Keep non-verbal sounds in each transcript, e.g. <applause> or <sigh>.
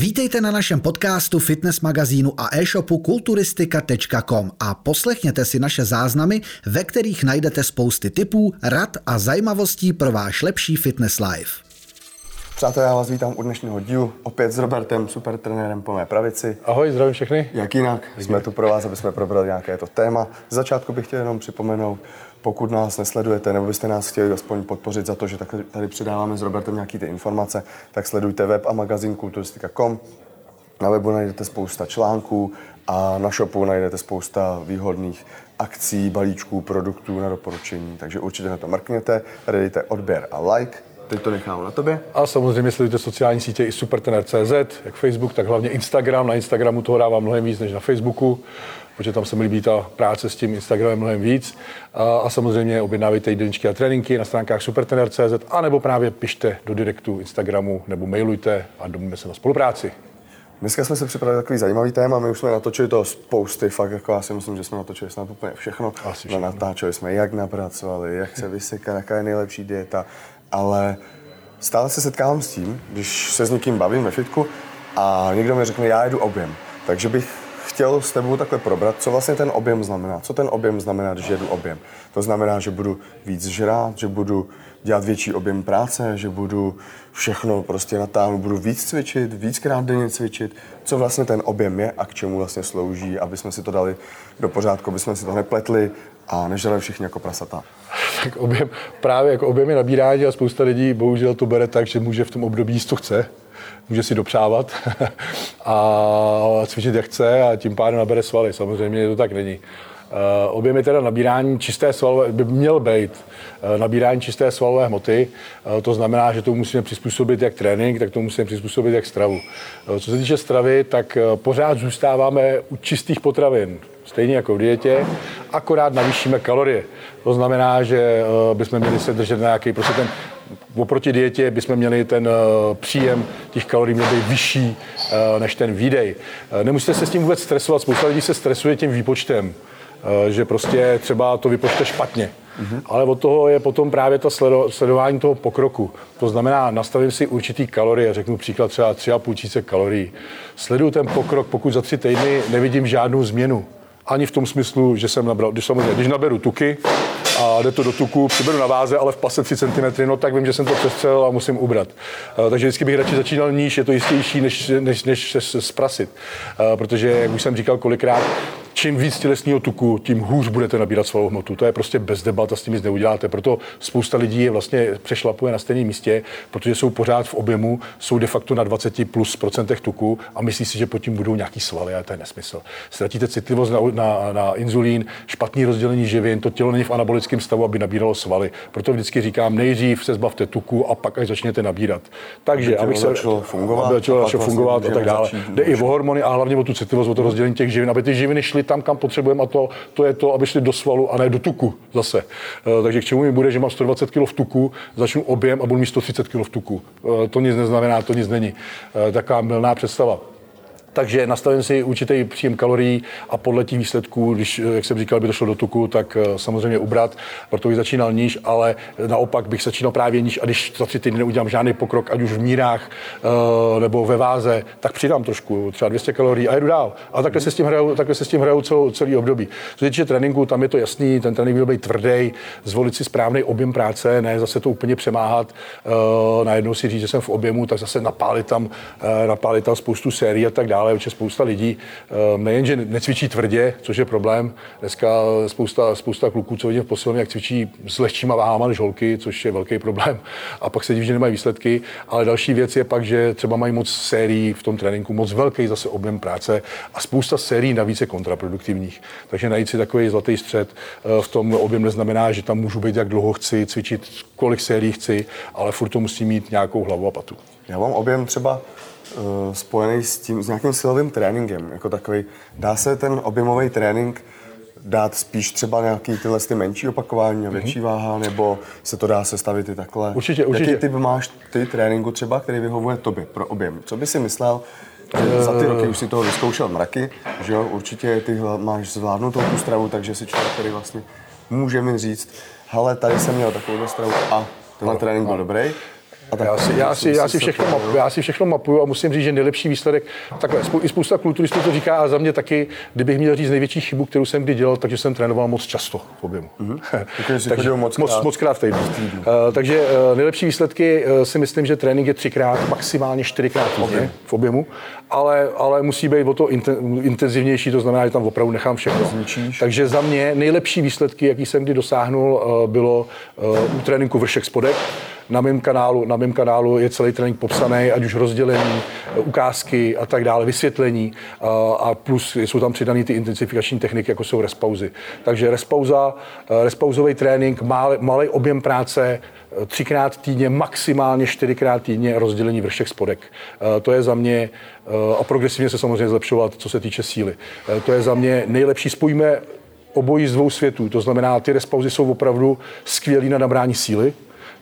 Vítejte na našem podcastu, fitness magazínu a e-shopu kulturistika.com a poslechněte si naše záznamy, ve kterých najdete spousty tipů, rad a zajímavostí pro váš lepší fitness life. Přátelé, já vás vítám u dnešního dílu, opět s Robertem, super trenérem po mé pravici. Ahoj, zdravím všechny. Jak jinak, jsme tu pro vás, aby jsme probrali nějaké to téma. Z začátku bych chtěl jenom připomenout, pokud nás nesledujete, nebo byste nás chtěli aspoň podpořit za to, že tady předáváme s Robertem nějaké ty informace, tak sledujte web a magazín kulturistika.com. Na webu najdete spousta článků a na shopu najdete spousta výhodných akcí, balíčků, produktů na doporučení. Takže určitě na to mrkněte, tady dejte odběr a like. Teď to nechám na tobě. A samozřejmě sledujte sociální sítě i supertener.cz, jak Facebook, tak hlavně Instagram. Na Instagramu toho dávám mnohem víc než na Facebooku protože tam se mi líbí ta práce s tím Instagramem mnohem víc. A, a samozřejmě objednávejte jídelníčky a tréninky na stránkách supertener.cz a nebo právě pište do direktu Instagramu nebo mailujte a domluvíme se na spolupráci. Dneska jsme se připravili takový zajímavý téma, my už jsme natočili to spousty, fakt jako já si myslím, že jsme natočili snad úplně všechno. Asi všechno. Natáčeli jsme, jak napracovali, jak se vysekat, jaká je nejlepší dieta, ale stále se setkávám s tím, když se s někým bavím ve fitku a někdo mi řekne, já jedu objem. Takže bych chtěl s tebou takhle probrat, co vlastně ten objem znamená. Co ten objem znamená, když jedu objem? To znamená, že budu víc žrát, že budu dělat větší objem práce, že budu všechno prostě natáhnout, budu víc cvičit, víckrát denně cvičit. Co vlastně ten objem je a k čemu vlastně slouží, aby jsme si to dali do pořádku, aby jsme si to nepletli a nežrali všichni jako prasata. <laughs> Tak objem, právě jako objem je nabírání a spousta lidí bohužel to bere tak, že může v tom období jíst, co chce může si dopřávat <laughs> a cvičit jak chce a tím pádem nabere svaly. Samozřejmě to tak není. Uh, objem je teda nabírání čisté svalové, by měl být uh, nabírání čisté svalové hmoty. Uh, to znamená, že to musíme přizpůsobit jak trénink, tak to musíme přizpůsobit jak stravu. Co se týče stravy, tak pořád zůstáváme u čistých potravin stejně jako v dietě, akorát navýšíme kalorie. To znamená, že bychom měli se držet na nějaký, prostě ten oproti dietě bychom měli ten eh, příjem těch kalorií měl být vyšší eh, než ten výdej. Eh, nemusíte se s tím vůbec stresovat. Spousta lidí se stresuje tím výpočtem, že prostě třeba to vypočte špatně. Mm-hmm. Ale od toho je potom právě to sledo, sledování toho pokroku. To znamená, nastavím si určitý kalorie, řeknu příklad třeba 3,5 tisíce kalorií. Sleduju ten pokrok, pokud za tři týdny nevidím žádnou změnu. Ani v tom smyslu, že jsem nabral, když samozřejmě, když naberu tuky, a jde to do tuku, přiberu na váze, ale v pase 3 cm, no tak vím, že jsem to přestřelil a musím ubrat. Eh, takže vždycky bych radši začínal níž, je to jistější, než, než, než se zprasit. Eh, protože, jak už jsem říkal kolikrát, čím víc tělesního tuku, tím hůř budete nabírat svou hmotu. To je prostě bez debat a s tím nic neuděláte. Proto spousta lidí je vlastně přešlapuje na stejném místě, protože jsou pořád v objemu, jsou de facto na 20 plus procentech tuku a myslí si, že pod tím budou nějaký svaly, ale to je nesmysl. Ztratíte citlivost na, na, na inzulín, špatný rozdělení živin, to tělo není v anabolickém stavu, aby nabíralo svaly. Proto vždycky říkám, nejdřív se zbavte tuku a pak až začněte nabírat. Takže, aby se začalo fungovat, aby začalo vlastně fungovat a tak dále. Jde i o hormony a hlavně o tu citlivost, o to rozdělení těch živin, aby ty živiny šly tam, kam potřebujeme a to, to je to, aby šli do svalu a ne do tuku zase. E, takže k čemu mi bude, že mám 120 kg v tuku, začnu objem a budu mít 130 kg v tuku. E, to nic neznamená, to nic není. E, taková milná představa. Takže nastavím si určitý příjem kalorií a podle těch výsledků, když, jak jsem říkal, by to šlo do tuku, tak eh, samozřejmě ubrat, proto bych začínal níž, ale naopak bych začínal právě níž a když za tři týdny neudělám žádný pokrok, ať už v mírách eh, nebo ve váze, tak přidám trošku, třeba 200 kalorií a jedu dál. A takhle se s tím hraju, takhle se s tím hraju celou, celý období. Co týče tréninku, tam je to jasný, ten trénink by být tvrdý, zvolit si správný objem práce, ne zase to úplně přemáhat, eh, najednou si říct, že jsem v objemu, tak zase napálit tam, napálit tam spoustu sérií a tak dále dále, protože spousta lidí eh, nejenže necvičí tvrdě, což je problém. Dneska spousta, spousta kluků, co vidím v posilovně, jak cvičí s lehčíma váhama než holky, což je velký problém. A pak se diví, že nemají výsledky. Ale další věc je pak, že třeba mají moc sérií v tom tréninku, moc velký zase objem práce a spousta sérií navíc je kontraproduktivních. Takže najít si takový zlatý střed eh, v tom objem neznamená, že tam můžu být jak dlouho chci, cvičit kolik sérií chci, ale furt to musí mít nějakou hlavu a patu. Já mám objem třeba spojený s tím, s nějakým silovým tréninkem, jako takový. Dá se ten objemový trénink dát spíš třeba nějaký tyhle ty menší opakování a větší mm-hmm. váha, nebo se to dá sestavit i takhle? Určitě, určitě. Jaký typ máš ty tréninku třeba, který vyhovuje tobě pro objem? Co by si myslel, že za ty roky už si toho vyzkoušel mraky, že jo, určitě ty máš zvládnutou tu stravu, takže si člověk tady vlastně může mi říct, hele, tady jsem měl takovou stravu a tenhle trénink byl dobrý. Já si, já, si, já, si všechno mapuju, já si všechno mapuju a musím říct, že nejlepší výsledek, takhle, i spousta kulturistů to říká a za mě taky, kdybych měl říct největší chybu, kterou jsem kdy dělal, takže jsem trénoval moc často v objemu. <laughs> Mm-hmm. takže moc, moc, moc krát v týdnu. Uh, takže uh, nejlepší výsledky uh, si myslím, že trénink je třikrát, maximálně čtyřikrát týdně v objemu, ale, ale musí být o to intenzivnější, to znamená, že tam opravdu nechám všechno. Zničíš. Takže za mě nejlepší výsledky, jaký jsem kdy dosáhnul, bylo u tréninku vršek spodek, na mém kanálu, na mém kanálu je celý trénink popsaný, ať už rozdělení, ukázky a tak dále, vysvětlení a plus jsou tam přidané ty intensifikační techniky, jako jsou respauzy. Takže respauza, respauzový trénink, malý, malý objem práce, třikrát týdně, maximálně čtyřikrát týdně rozdělení vršek spodek. To je za mě, a progresivně se samozřejmě zlepšovat, co se týče síly. To je za mě nejlepší. Spojíme obojí z dvou světů. To znamená, ty respauzy jsou opravdu skvělý na nabrání síly,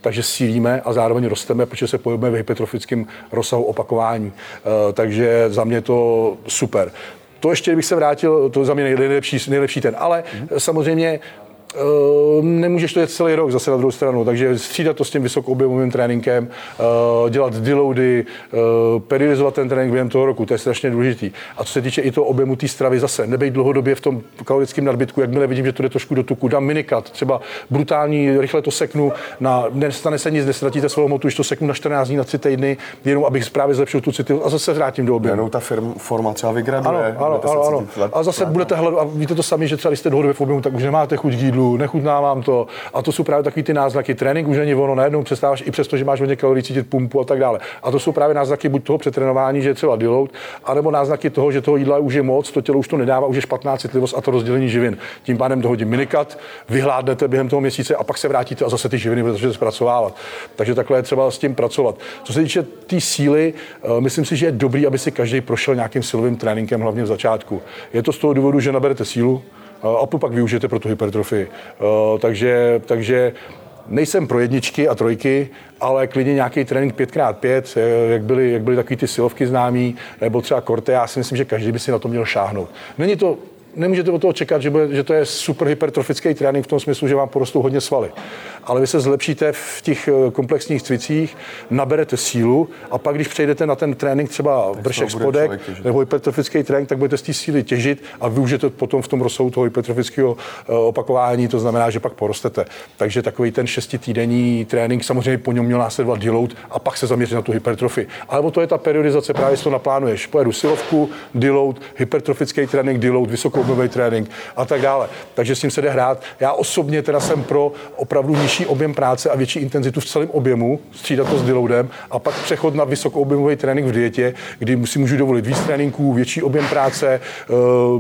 takže sílíme a zároveň rosteme, protože se pohybujeme v hypertrofickém rozsahu opakování. Eh, takže za mě to super. To ještě bych se vrátil, to za mě nejlepší, nejlepší ten. Ale mm-hmm. samozřejmě nemůžeš to jet celý rok zase na druhou stranu, takže střídat to s tím vysokoobjemovým tréninkem, uh, dělat deloady, uh, periodizovat ten trénink během toho roku, to je strašně důležitý. A co se týče i toho objemu té stravy, zase nebejt dlouhodobě v tom kalorickém nadbytku, jakmile vidím, že to jde trošku do tuku, dám minikat, třeba brutální, rychle to seknu, na, nestane se nic, nestratíte svou motu, když to seknu na 14 dní, na 3 týdny, jenom abych právě zlepšil tu citivost a zase vrátím do objemu. Jenom ta firm, forma třeba vygraduje. Ano, ano, ano, ano. A zase budete hledat, a víte to sami, že třeba když jste dlouhodobě v objemu, tak už nemáte chuť k jídlu, nechutná vám to. A to jsou právě takový ty náznaky. Trénink už není ono, najednou přestáváš i přesto, že máš hodně kalorií cítit pumpu a tak dále. A to jsou právě náznaky buď toho přetrénování, že je třeba deload, anebo náznaky toho, že toho jídla už je moc, to tělo už to nedává, už je špatná citlivost a to rozdělení živin. Tím pádem dohodím minikat, vyhládnete během toho měsíce a pak se vrátíte a zase ty živiny budete zpracovávat. Takže takhle je třeba s tím pracovat. Co se týče té tý síly, eh, myslím si, že je dobrý, aby si každý prošel nějakým silovým tréninkem, hlavně v začátku. Je to z toho důvodu, že naberete sílu, a to pak využijete pro tu hypertrofii. Takže, takže nejsem pro jedničky a trojky, ale klidně nějaký trénink 5x5, jak byly, jak byly takový ty silovky známý, nebo třeba korte, já si myslím, že každý by si na to měl šáhnout. Není to nemůžete od toho čekat, že, bude, že to je super hypertrofický trénink v tom smyslu, že vám porostou hodně svaly. Ale vy se zlepšíte v těch eh, komplexních cvicích, naberete sílu a pak, když přejdete na ten trénink třeba vršek spodek nebo hypertrofický trénink, tak budete z té síly těžit a využijete potom v tom rozsahu toho hypertrofického eh, opakování, to znamená, že pak porostete. Takže takový ten šestitýdenní trénink samozřejmě po něm měl následovat deload a pak se zaměřit na tu hypertrofii. Ale to je ta periodizace, právě si to naplánuješ. Pojedu silovku, deload, hypertrofický trénink, deload, vysokou kloubový trénink a tak dále. Takže s tím se jde hrát. Já osobně teda jsem pro opravdu nižší objem práce a větší intenzitu v celém objemu, střídat to s deloadem a pak přechod na vysokoobjemový trénink v dietě, kdy si můžu dovolit víc tréninků, větší objem práce, eh,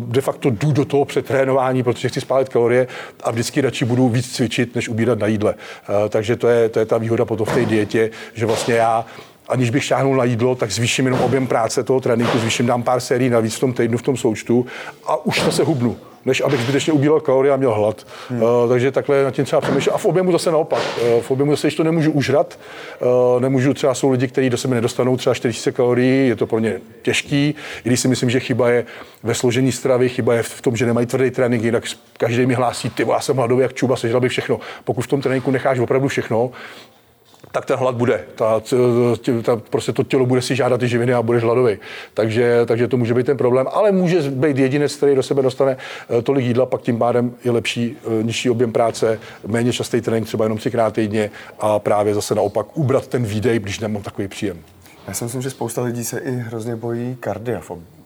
de facto jdu do toho přetrénování, protože chci spálit kalorie a vždycky radši budu víc cvičit, než ubírat na jídle. Eh, takže to je, to je ta výhoda potom v té dietě, že vlastně já aniž bych šáhnul na jídlo, tak zvýším jenom objem práce toho tréninku, zvýším, dám pár sérií navíc v tom týdnu, v tom součtu a už se hubnu než abych zbytečně ubíral kalorie a měl hlad. Hmm. Uh, takže takhle na tím třeba přemýšlet. A v objemu zase naopak. Uh, v objemu zase, když to nemůžu užrat, uh, nemůžu, třeba jsou lidi, kteří do sebe nedostanou třeba 4000 kalorií, je to pro ně těžký, i když si myslím, že chyba je ve složení stravy, chyba je v tom, že nemají tvrdý trénink, jinak každý mi hlásí, ty já jsem hladový jak čuba, sežral bych všechno. Pokud v tom tréninku necháš opravdu všechno, tak ten hlad bude. Ta, ta, prostě to tělo bude si žádat ty živiny a budeš hladový. Takže, takže to může být ten problém. Ale může být jedinec, který do sebe dostane eh, tolik jídla, pak tím pádem je lepší, eh, nižší objem práce, méně častý trénink, třeba jenom třikrát týdně a právě zase naopak ubrat ten výdej, když nemám takový příjem. Já si myslím, že spousta lidí se i hrozně bojí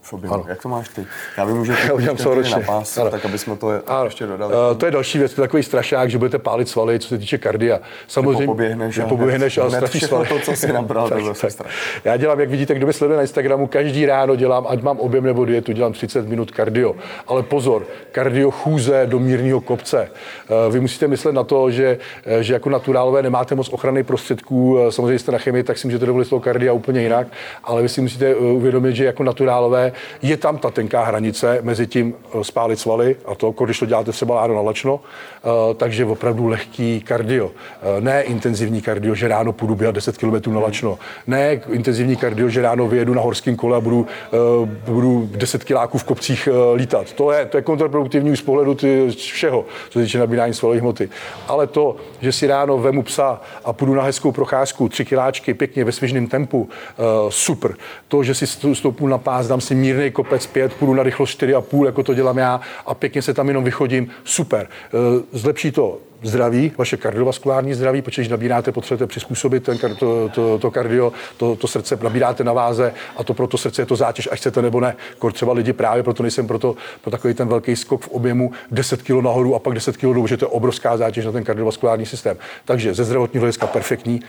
fobie. Ano. Jak to máš ty? Já vím, že <laughs> ty udělám na pás, ano. tak aby jsme to ano. ještě dodali. Uh, to je další věc, to je takový strašák, že budete pálit svaly, co se týče kardia. Samozřejmě, poběhneš, že poběhneš a ztratíš svaly. to, co si nabral, <laughs> tak, tak, tak. Já dělám, jak vidíte, kdo mě sleduje na Instagramu, každý ráno dělám, ať mám objem nebo dietu, dělám 30 minut kardio. Ale pozor, kardio chůze do mírného kopce. Uh, vy musíte myslet na to, že, eh, že jako naturálové nemáte moc ochrany prostředků, samozřejmě jste na chemii, tak si můžete dovolit toho kardia úplně jinak, ale vy si musíte uvědomit, že jako naturálové ale je tam ta tenká hranice mezi tím eh, spálit svaly a to, když to děláte třeba ráno na lačno, eh, takže opravdu lehký kardio. Ne intenzivní kardio, že ráno půjdu běhat 10 km na lačno. Ne intenzivní kardio, že ráno vyjedu na horském kole a budu, budu 10 kiláků v kopcích lítat. To je, to je kontraproduktivní z pohledu ty, všeho, co se týče nabírání svalové hmoty. Ale to, že si ráno vemu psa a půjdu na hezkou procházku, tři kiláčky, pěkně ve svěžném tempu, super. To, že si stoupnu na pás, dám si mírný kopec pět, půjdu na rychlost 4,5, jako to dělám já, a pěkně se tam jenom vychodím, super. E, zlepší to zdraví, vaše kardiovaskulární zdraví, protože když nabíráte, potřebujete přizpůsobit ten, to, to, to kardio, to, to srdce, nabíráte na váze a to pro to srdce je to zátěž, ať chcete nebo ne. Kor třeba lidi právě proto nejsem proto, pro takový ten velký skok v objemu 10 kg nahoru a pak 10 kg dolů, že to je obrovská zátěž na ten kardiovaskulární systém. Takže ze zdravotního hlediska perfektní,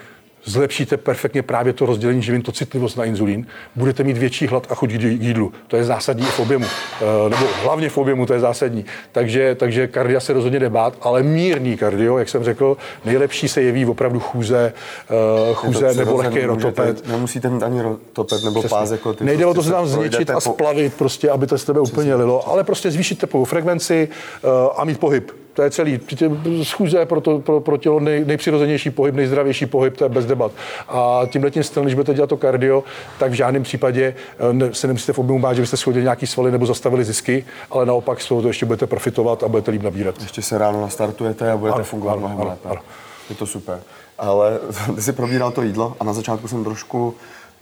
zlepšíte perfektně právě to rozdělení živin, to citlivost na inzulín, budete mít větší hlad a chuť k jídlu. To je zásadní v objemu, eh, nebo hlavně v objemu, to je zásadní. Takže, takže kardia se rozhodně nebát, ale mírný kardio, jak jsem řekl, nejlepší se jeví opravdu chůze, eh, chůze to nebo lehký rotopet. Nemusíte mít ani rotopet nebo Přesně. pás jako ty. Nejde o to se tam zničit a splavit, prostě, aby to z tebe úplně lilo, ale prostě zvýšit tepovou frekvenci uh, a mít pohyb to je celý. Schůze pro, to, pro, pro tělo nej, nejpřirozenější pohyb, nejzdravější pohyb, to je bez debat. A tímhle tím stylem, když budete dělat to kardio, tak v žádném případě eh, se nemusíte v objemu bát, že byste schodili nějaký svaly nebo zastavili zisky, ale naopak z toho to ještě budete profitovat a budete líp nabírat. Ještě se ráno nastartujete a budete ano, fungovat mnohem lépe. Je to super. Ale <laughs> ty jsi probíral to jídlo a na začátku jsem trošku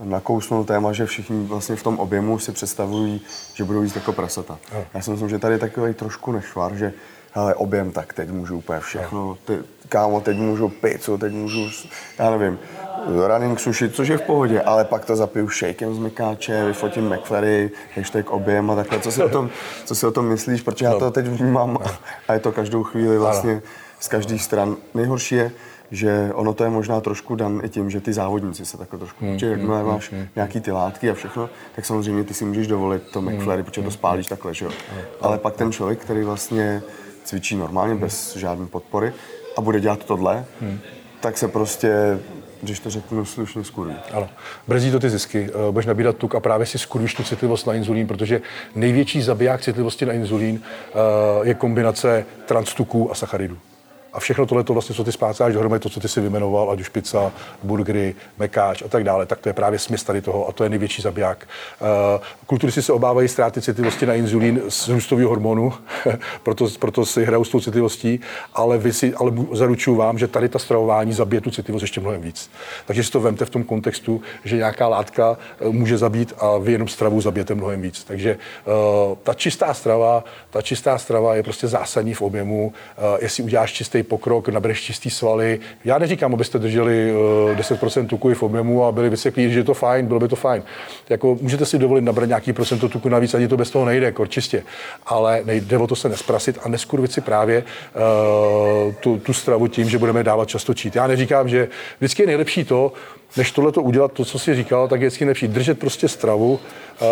nakousnul téma, že všichni vlastně v tom objemu si představují, že budou jíst jako prasata. Já si myslím, že tady je takový trošku nešvar, že hele, objem, tak teď můžu úplně všechno, ty, kámo, teď můžu pizzu, teď můžu, já nevím, running sushi, což je v pohodě, ale pak to zapiju shakem z mykáče, vyfotím McFlurry, hashtag objem a takhle. Co si o tom, co si o tom myslíš? Protože já to teď vnímám a je to každou chvíli vlastně z každých stran. Nejhorší je, že ono to je možná trošku dan i tím, že ty závodníci se takhle trošku, hmm, že jakmile hmm, máš hmm, nějaký ty látky a všechno, tak samozřejmě ty si můžeš dovolit to McFlurry, hmm, protože to spálíš takhle, že jo. Ale pak ten člověk, který vlastně cvičí normálně, bez žádné podpory a bude dělat tohle, hmm. tak se prostě když to řeknu slušně, skurví. Ano. Brzdí to ty zisky, uh, budeš nabírat tuk a právě si skurvíš tu citlivost na inzulín, protože největší zabiják citlivosti na inzulín uh, je kombinace transtuků a sacharidů. A všechno tohle, to vlastně, co ty spácáš dohromady, to, co ty si vymenoval, ať už pizza, burgery, mekáč a tak dále, tak to je právě směs tady toho a to je největší zabiják. Uh, kulturisti se obávají ztráty citlivosti na inzulín z růstového hormonu, <laughs> proto, proto si hrajou s tou citlivostí, ale, vy si, ale zaručuju vám, že tady ta stravování zabije tu citlivost ještě mnohem víc. Takže si to vemte v tom kontextu, že nějaká látka eh, může zabít a vy jenom stravu zabijete mnohem víc. Takže uh, ta čistá strava, ta čistá strava je prostě zásadní v objemu. Jestli uděláš čistý pokrok, nabereš čistý svaly. Já neříkám, abyste drželi 10% eh, tuku i v objemu a byli vyseklí, že je to fajn, bylo by to fajn. Jako můžete si dovolit nabrat nějaký procento tuku navíc, ani to bez toho nejde, jako čistě. Ale nejde o to se nesprasit a neskurvit si právě uh, tu, tu stravu tím, že budeme dávat často čít. Já neříkám, že vždycky je nejlepší to, než tohle to udělat, to, co si říkal, tak je vždycky lepší držet prostě stravu uh,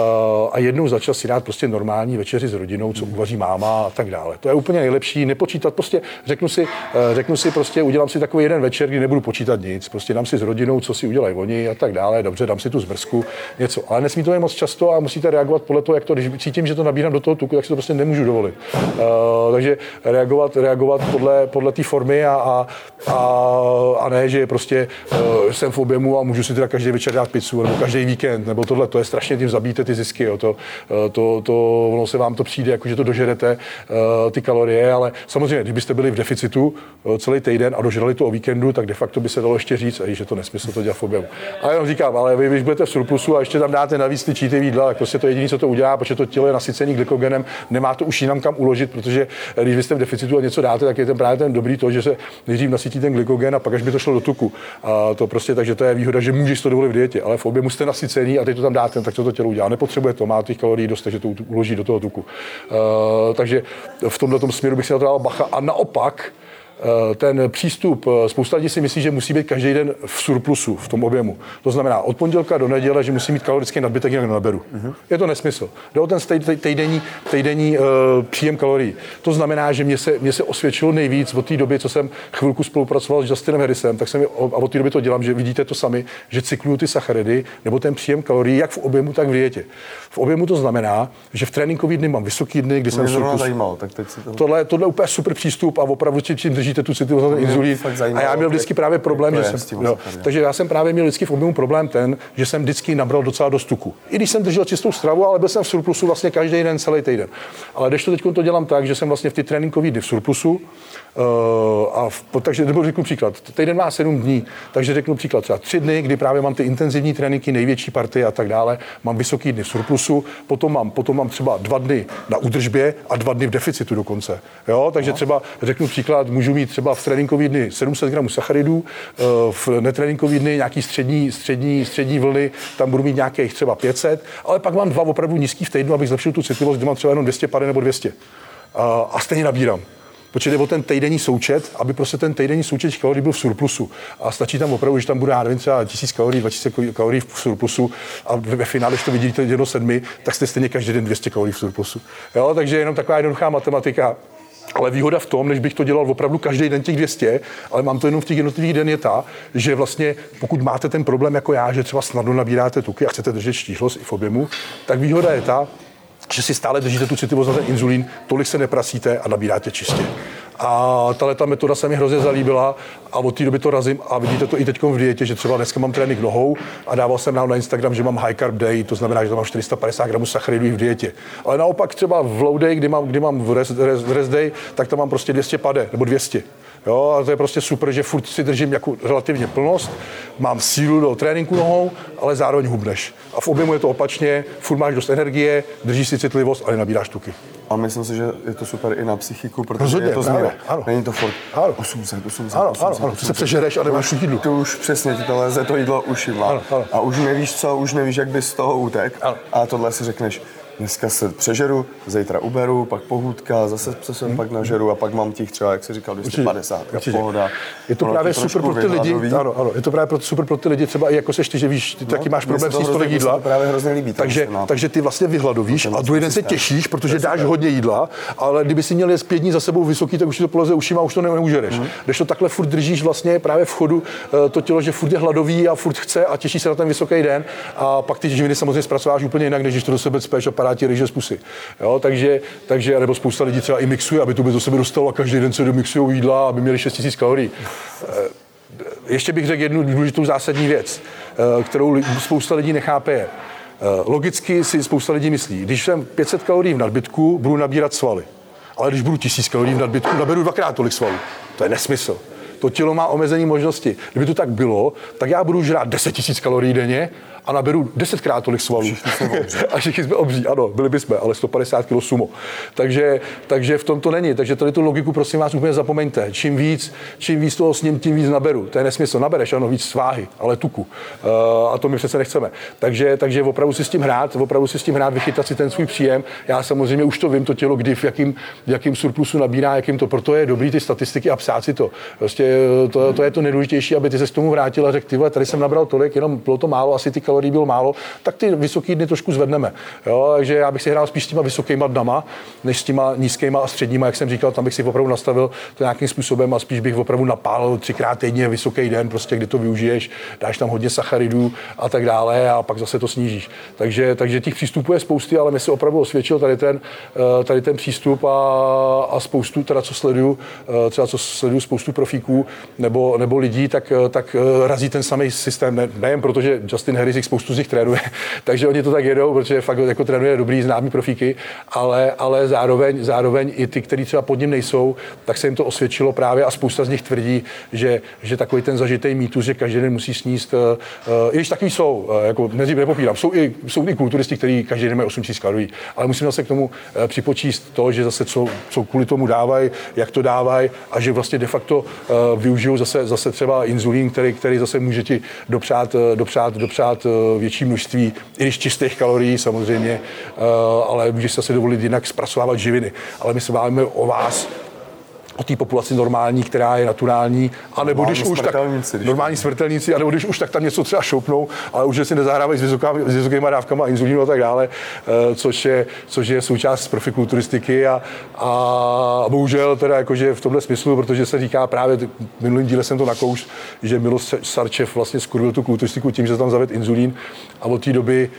a jednou za čas si dát prostě normální večeři s rodinou, co uvaří máma a tak dále. To je úplně nejlepší, nepočítat, prostě řeknu si, uh, řeknu si prostě, udělám si takový jeden večer, kdy nebudu počítat nic, prostě dám si s rodinou, co si udělají oni a tak dále, dobře, dám si tu zmrzku, něco, ale nesmí to je moc často a musíte reagovat podle toho, jak to, když cítím, že to nabírám do toho tuku, tak si to prostě nemůžu dovolit. Uh, takže reagovat, reagovat podle, podle té formy a, a, a, ne, že prostě jsem v objemu a můžu si teda každý večer dát pizzu, nebo každý víkend, nebo tohle, to je strašně tím zabíjíte ty zisky, jo. To, eh, to, to, ono se vám to přijde, jako že to dožerete uh, ty kalorie, ale samozřejmě, kdybyste byli v deficitu uh, celý týden a dožrali to o víkendu, tak de facto by se dalo ještě říct, že to nesmysl to dělat v objemu. A jenom říkám, ale vy, když budete v surplusu a ještě tam dáte navíc ty číty jídla, tak prostě to jediné, co to udělá, protože to tělo je nasycený glykogenem, nemá to už jinam kam uložit, protože když jste v deficitu a něco dáte, tak je ten právě ten dobrý to, že se nejdřív nasytí ten glykogen a pak až by to šlo do tuku. A to prostě, takže to je výhoda, že můžeš to dovolit v dietě, ale v objemu jste nasycený a teď to tam dáte, tak co to tělo udělá. Nepotřebuje to, má těch kalorií dost, takže to uloží do toho tuku. Uh, takže v tomto směru bych si na to dal bacha. A naopak, ten přístup, eh, spousta lidí si myslí, že musí být každý den v surplusu, v tom objemu. To znamená od pondělka do neděle, že musí mít kalorický nadbytek, jinak naberu. Uh-huh. Je to nesmysl. Jde o ten týdenní, týdenní uh, příjem kalorií. To znamená, že mě se, mě se osvědčilo nejvíc od té doby, co jsem chvilku spolupracoval s Justinem Harrisem, tak jsem, a od té doby to dělám, že vidíte to sami, že cykluju ty sacharidy nebo ten příjem kalorií, jak v objemu, tak v dietě. V objemu to znamená, že v tréninkový dny mám vysoký dny, kdy jsem surplus. Zajímalo, tak teď si to... tohle, tohle je úplně super přístup a opravdu čím držíte tu citlivost na inzulín. A já měl vždycky právě problém, že jsem, jo, takže já jsem právě měl vždycky v objemu problém ten, že jsem vždycky nabral docela dost tuku. I když jsem držel čistou stravu, ale byl jsem v surplusu vlastně každý den, celý týden. Ale když to teď to dělám tak, že jsem vlastně v ty tréninkové dny v surplusu, a v, takže nebo řeknu příklad, týden má sedm dní, takže řeknu příklad třeba tři dny, kdy právě mám ty intenzivní tréninky, největší party a tak dále, mám vysoký dny v surplusu, potom mám, potom mám třeba dva dny na údržbě a dva dny v deficitu dokonce. Jo? Takže no. třeba řeknu příklad, můžu mít třeba v tréninkový dny 700 gramů sacharidů, uh, v netréninkový dny nějaký střední, střední, střední vlny, tam budu mít nějakých třeba 500, ale pak mám dva opravdu nízký v týdnu, abych zlepšil tu citlivost, kde mám třeba jenom 200 pady nebo 200. Uh, a stejně nabírám protože jde o ten týdenní součet, aby prostě ten týdenní součet kalorií byl v surplusu. A stačí tam opravdu, že tam bude, já nevím, třeba 1000 kalorií, 2000 kalorií v surplusu a ve finále, když to vidíte jedno sedmi, tak jste stejně každý den 200 kalorií v surplusu. Jo, takže jenom taková jednoduchá matematika. Ale výhoda v tom, než bych to dělal opravdu každý den těch 200, ale mám to jenom v těch jednotlivých den, je ta, že vlastně pokud máte ten problém jako já, že třeba snadno nabíráte tuky a chcete držet štíhlost i v objemu, tak výhoda je ta, že si stále držíte tu citlivost na ten inzulín, tolik se neprasíte a nabíráte čistě. A tahle ta metoda se mi hrozně zalíbila a od té doby to razím a vidíte to i teď v dietě, že třeba dneska mám trénink nohou a dával jsem nám na Instagram, že mám high carb day, to znamená, že tam mám 450 gramů sacharidů v dietě. Ale naopak třeba v low day, kdy mám, kdy mám rest, rest, rest day, tak tam mám prostě 200 pade nebo 200. Jo, a to je prostě super, že furt si držím jako relativně plnost, mám sílu do tréninku nohou, ale zároveň hubneš. A v objemu je to opačně, furt máš dost energie, držíš si citlivost, ale nabíráš tuky. A myslím si, že je to super i na psychiku, protože Rozhodně, je to změna. Není to furt ano. 800, 800, ano, 800, ano, ano. 800. se přežereš a nemáš jídlo. Ty už přesně ti to leze to jídlo ušidla. A už nevíš co, už nevíš, jak bys z toho utek. A tohle si řekneš, dneska se přežeru, zítra uberu, pak pohůdka, zase se hmm. pak nažeru a pak mám těch třeba, jak se říkal, 250, určitě, pohoda. Je to právě super pro ty lidi, ano, ano, je to právě pro, super pro ty lidi, třeba i jako seš ty, že víš, ty no, taky máš problém s tolik jídla. To právě hrozně líbí. Takže, takže ty vlastně vyhladovíš a druhý den se těšíš, protože dáš hodně jídla, ale kdyby si měl jet pět dní za sebou vysoký, tak už ti to poleze ušima a už to nemůžeš. Hmm. Když to takhle furt držíš vlastně právě v chodu eh, to tělo, že furt je hladový a furt chce a těší se na ten vysoký den a pak ty živiny samozřejmě zpracováš úplně jinak, než když to do sebe speš a ti ryže z pusy. Jo, takže, takže, nebo spousta lidí třeba i mixuje, aby to by do sebe dostalo a každý den se domixují jídla, aby měli 6000 kalorií. Eh, ještě bych řekl jednu důležitou zásadní věc, eh, kterou spousta lidí nechápe. Eh, logicky si spousta lidí myslí, když jsem 500 kalorií v nadbytku, budu nabírat svaly. Ale když budu 1000 kalorií v nadbytku, naberu dvakrát tolik svalů. To je nesmysl. To tělo má omezení možnosti. Kdyby to tak bylo, tak já budu žrát 10 000 kalorií denně a naberu desetkrát tolik svalů. <laughs> a všichni jsme obří, ano, byli bychom, ale 150 kg sumo. Takže, takže v tom to není. Takže tady tu logiku prosím vás úplně zapomeňte. Čím víc, čím víc toho s ním, tím víc naberu. To je nesmysl. Nabereš, ano, víc sváhy, ale tuku. Uh, a to my přece nechceme. Takže, takže opravdu si s tím hrát, opravdu si s tím hrát, vychytat si ten svůj příjem. Já samozřejmě už to vím, to tělo, kdy v jakým, v jakým surplusu nabírá, jakým to, proto je dobrý ty statistiky a psát si to. Prostě to, to je to nejdůležitější, aby ty se k tomu vrátil a řekl, ty tady jsem nabral tolik, jenom bylo to málo, asi ty kalorií bylo málo, tak ty vysoké dny trošku zvedneme. Jo? Takže já bych si hrál spíš s těma vysokýma dnama, než s těma nízkýma a středníma, jak jsem říkal, tam bych si opravdu nastavil to nějakým způsobem a spíš bych opravdu napálil třikrát týdně vysoký den, prostě kdy to využiješ, dáš tam hodně sacharidů a tak dále a pak zase to snížíš. Takže, takže těch přístupů je spousty, ale mi se opravdu osvědčil tady ten, eh, tady ten přístup a, a spoustu, teda co sleduju, eh, třeba co sleduju spoustu profíků nebo, nebo lidí, tak, eh, tak razí ten samý systém, ne, nejen protože Justin Harris jich spoustu z nich trénuje, <laughs> takže oni to tak jedou, protože fakt jako trénuje dobrý známý profíky, ale, ale zároveň, zároveň i ty, kteří třeba pod ním nejsou, tak se jim to osvědčilo právě a spousta z nich tvrdí, že, že takový ten zažitý mýtus, že každý den musí sníst, uh, i když takový jsou, jako nejdřív nepopírám, jsou i, jsou i kulturisti, kteří každý den mají 8 000 kalorií, ale musím zase k tomu připočíst to, že zase co, co kvůli tomu dávají, jak to dávají a že vlastně de facto uh, využijou zase, zase třeba inzulín, který, který zase může ti dopřát, dopřát, dopřát větší množství, i když čistých kalorií samozřejmě, eh, ale může se dovolit jinak zpracovávat živiny. Ale my se bavíme o vás, o té populaci normální, která je naturální, anebo Normální když už tak, když normální smrtelníci, anebo když už tak tam něco třeba šoupnou, ale už si nezahrávají s, vysoká, s vysokýma dávkama inzulínu a tak dále, eh, což je, což je součást profikulturistiky a, a bohužel teda jakože v tomhle smyslu, protože se říká právě, v minulým díle jsem to nakouš, že Milos Sarčev vlastně skurvil tu kulturistiku tím, že tam zavedl inzulín a od té doby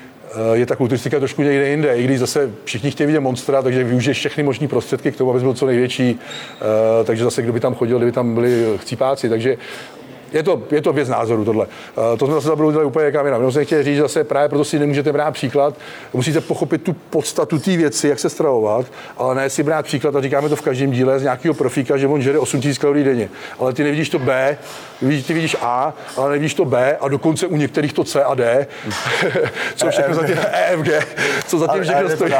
je ta kulturistika trošku někde jinde, i když zase všichni chtějí vidět monstra, takže využije všechny možné prostředky k tomu, aby byl co největší. Eh, takže zase, kdo by tam chodil, kdyby tam byli chcípáci. Takže je to, je to věc názoru tohle. Uh, to jsme zase zabudli úplně někam jinam. Jenom jsem chtěl říct, zase právě proto si nemůžete brát příklad. Musíte pochopit tu podstatu té věci, jak se stravovat, ale ne si brát příklad, a říkáme to v každém díle, z nějakého profíka, že on žere 8000 kalorií denně. Ale ty nevidíš to B, ty vidíš A, ale nevidíš to B a dokonce u některých to C a D, <laughs> co všechno zatím, EFG, co zatím všechno stojí,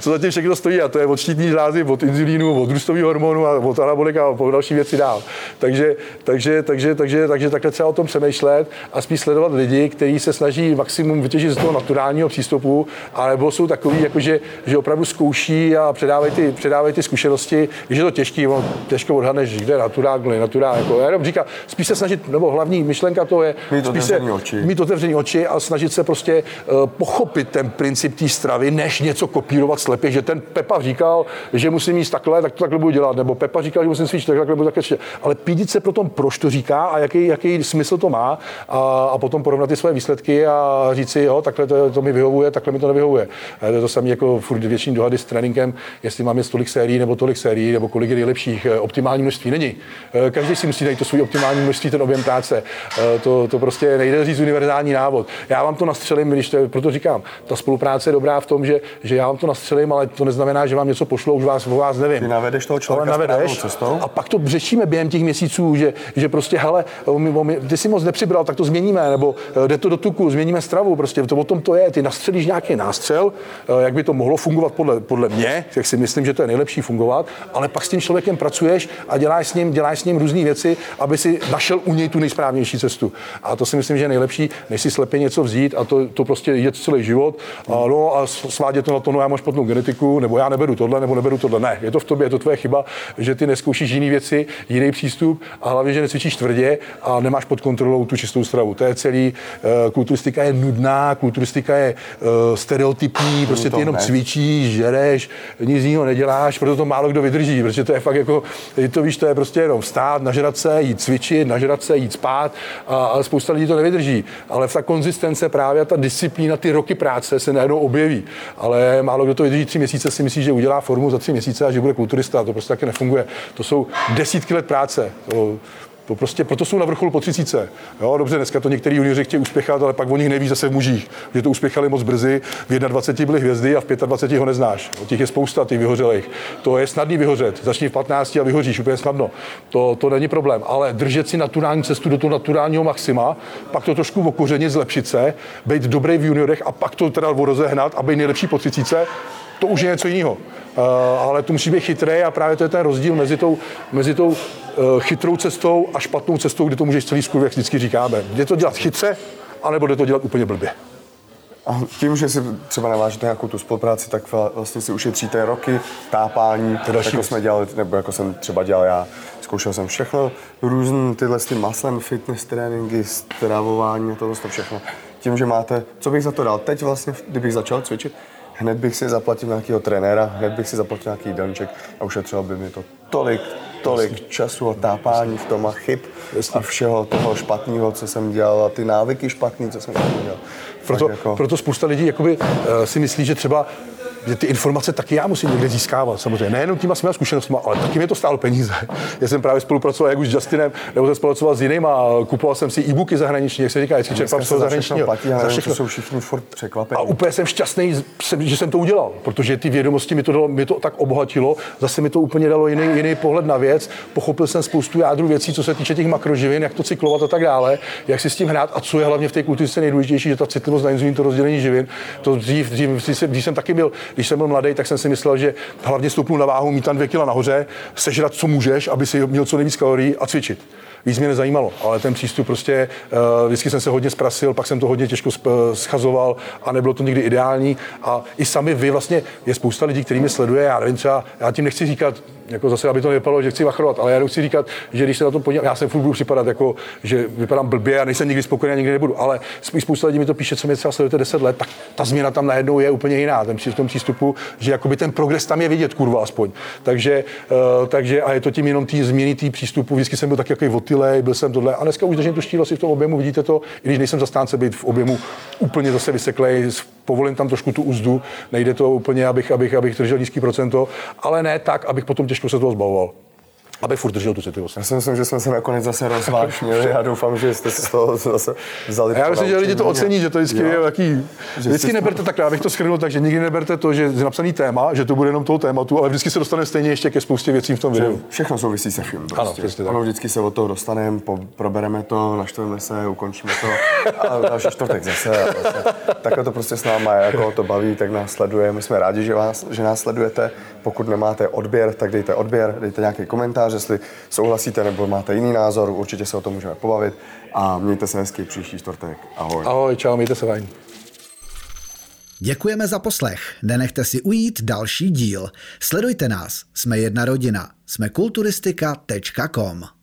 co zatím všechno stojí a to je od štítní žlázy, od inzulínu, od růstového hormonu a od anabolika a po další věci dál. Takže, takže, takže, takže, takže takhle třeba o tom přemýšlet a spíš sledovat lidi, kteří se snaží maximum vytěžit z toho naturálního přístupu, alebo jsou takový, jakože, že opravdu zkouší a předávají ty, předávají ty zkušenosti, je to těžký, on těžko odhadneš, kde je naturál, kde je naturál. Jako, já jenom říkám, spíš se snažit, nebo hlavní myšlenka to je mít spíš se, oči. mít otevřený oči a snažit se prostě uh, pochopit ten princip té stravy, než něco kopírovat slepě, že ten Pepa říkal, že musím jíst takhle, tak to takhle budu dělat, nebo Pepa říkal, že musím cvičit, tak takhle budu takhle Ale pídit se pro tom, proč to říká a jaký, jaký smysl to má a, a potom porovnat ty své výsledky a říct si, jo, takhle to, to mi vyhovuje, takhle mi to nevyhovuje. A to je to samé jako furt většiní dohady s tréninkem, jestli máme tolik sérií nebo tolik sérií, nebo kolik je nejlepších. Eh, optimální množství není. Eh, každý si musí najít to svůj optimální množství, ten objem práce. To, to prostě nejde říct univerzální návod. Já vám to nastřelím, když to, proto říkám, ta spolupráce je dobrá v tom, že, že já vám to nastřelím, ale to neznamená, že vám něco pošlo, už vás, o vás nevím. Ty navedeš toho člověka ale navedeš, cestou? A pak to řešíme během těch měsíců, že, že prostě, hele, ty si moc nepřibral, tak to změníme, nebo eh, jde to do tuku, změníme stravu, prostě to o tom to je, ty nastřelíš nějaký nástřel, eh, jak by to mohlo fungovat podle, podle mě, jak si myslím, že to je nejlepší fungovat, ale pak s tím člověkem pracuješ a děláš s ním, děláš s ním různé věci, aby si našel u něj tu nejsprávnější cestu. A to si myslím, že je nejlepší, než si slepě něco vzít a to, to prostě je celý život. A, no a svádět to na to, no já mám špatnou genetiku, nebo já neberu tohle, nebo neberu tohle. Ne, je to v tobě, je to tvoje chyba, že ty neskoušíš jiné věci, jiný přístup a hlavně, že necvičíš tvrdě a nemáš pod kontrolou tu čistou stravu. To je celý. Uh, kulturistika je nudná, kulturistika je uh, stereotypní, prostě ty jenom cvičíš, žereš, nic jiného neděláš, proto to málo kdo vydrží, protože to je fakt jako, to víš, to je prostě jenom vstát, nažrat se, jít cvičit, nažrat se, jít spát a, a spousta lidí to nevydrží. Ale v ta konzistence právě ta disciplína, ty roky práce se najednou objeví. Ale málo kdo to vydrží tři měsíce, si myslí, že udělá formu za tři měsíce a že bude kulturista. To prostě taky nefunguje. To jsou desítky let práce. To, to prostě, proto jsou na vrcholu po 30. Jo, dobře, dneska to některý junioři chtějí uspěchat, ale pak o nich neví zase v mužích, že to uspěchali moc brzy, v 21 byly hvězdy a v 25 ho neznáš. O těch je spousta, těch vyhořelých. To je snadný vyhořet. Začni v 15 a vyhoříš úplně snadno. To, to není problém. Ale držet si naturální cestu do toho naturálního maxima, pak to trošku okořenit, zlepšit se, být dobrý v juniorech a pak to teda rozehnat a být nejlepší po 30, to už je něco jiného. Uh, ale to musí být chytré a právě to je ten rozdíl mezi tou, mezi tou uh, chytrou cestou a špatnou cestou, kdy to můžeš celý skurv, jak vždycky říkáme. Jde to dělat chytře, anebo jde to dělat úplně blbě. A tím, že si třeba navážete nějakou tu spolupráci, tak vlastně si ušetříte roky tápání, jako jsme dělali, nebo jako jsem třeba dělal já. Zkoušel jsem všechno, různé tyhle s tím maslem, fitness tréninky, stravování tohle všechno. Tím, že máte, co bych za to dal teď vlastně, kdybych začal cvičit, hned bych si zaplatil nějakého trenéra, hned bych si zaplatil nějaký jídelníček a ušetřilo by mi to tolik, tolik Jasný. času a tápání v tom a chyb Jasný. a všeho toho špatného, co jsem dělal a ty návyky špatný, co jsem dělal. Proto, jako... proto spousta lidí jakoby, uh, si myslí, že třeba že ty informace taky já musím někde získávat, samozřejmě. Nejenom těma svými zkušenostmi, ale taky mě to stálo peníze. <laughs> Já jsem právě spolupracoval jak už s Justinem, nebo jsem spolupracoval s jinýma, kupoval jsem si e-booky zahraniční, jak se říká, vždycky čerpám z zahraničního. Platí, za všechno. jsou všichni furt překvapení. A úplně jsem šťastný, že jsem to udělal, protože ty vědomosti mi to, dalo, mi to tak obohatilo, zase mi to úplně dalo jiný, jiný pohled na věc, pochopil jsem spoustu jádru věcí, co se týče těch makroživin, jak to cyklovat a tak dále, jak si s tím hrát a co je hlavně v té kultuře nejdůležitější, že ta citlivost na inzulín, to rozdělení živin. To dřív, dřív, dřív, dřív, jsem taky byl, když jsem byl mladý, tak jsem si myslel, že hlavně stoupnu na váhu, mít tam dvě kila nahoře, sežrat, co můžeš, aby si měl co nejvíc kalorií a cvičit. víc mě nezajímalo, ale ten přístup prostě, uh, vždycky jsem se hodně zprasil, pak jsem to hodně těžko schazoval a nebylo to nikdy ideální a i sami vy vlastně, je spousta lidí, kteří mě sleduje, já nevím třeba, já tím nechci říkat, jako zase, aby to nevypadalo, že chci vachrovat, ale já chci říkat, že když se na to podívám, já se furt budu připadat jako, že vypadám blbě a nejsem nikdy spokojený a nikdy nebudu, ale spousta lidí mi to píše, co mě třeba sledujete 10 let, tak ta změna tam najednou je úplně jiná, ten v tom přístupu, že jakoby ten progres tam je vidět, kurva aspoň. Takže, uh, takže a je to tím jenom tý změny tý přístupu, vždycky jsem byl tak jako votylej, byl jsem tohle a dneska už držím tu štílo si v tom objemu, vidíte to, i když nejsem zastánce být v objemu úplně zase vyseklej, povolím tam trošku tu úzdu, nejde to úplně, abych, abych, abych držel nízký procento, ale ne tak, abych potom těžko se toho zbavoval aby furt držel tu citlivost. Já si myslím, že jsme se nakonec zase rozvášnili. Já doufám, že jste si z toho <laughs> zase vzali. A já myslím, že lidi to ocení, že to vždycky jo. je taký. Že vždycky neberte tak, já bych to schrnul tak, že nikdy neberte to, že je napsaný téma, že to bude jenom toho tématu, ale vždycky se dostane stejně ještě ke spoustě věcí v tom videu. Všechno souvisí se vším. Prostě. Ano, přesně tak. Ano, vždycky se od toho dostaneme, po, probereme to, naštveme se, ukončíme to a další čtvrtek zase. A zase. Takhle to prostě s náma, jako to baví, tak nás sleduje. My jsme rádi, že, vás, že nás sledujete. Pokud nemáte odběr, tak dejte odběr, dejte nějaký komentář, jestli souhlasíte nebo máte jiný názor, určitě se o tom můžeme pobavit a mějte se hezky příští čtvrtek. Ahoj. Ahoj, čau, mějte se fajn. Děkujeme za poslech. Nenechte si ujít další díl. Sledujte nás. Jsme jedna rodina. Jsme kulturistika.com.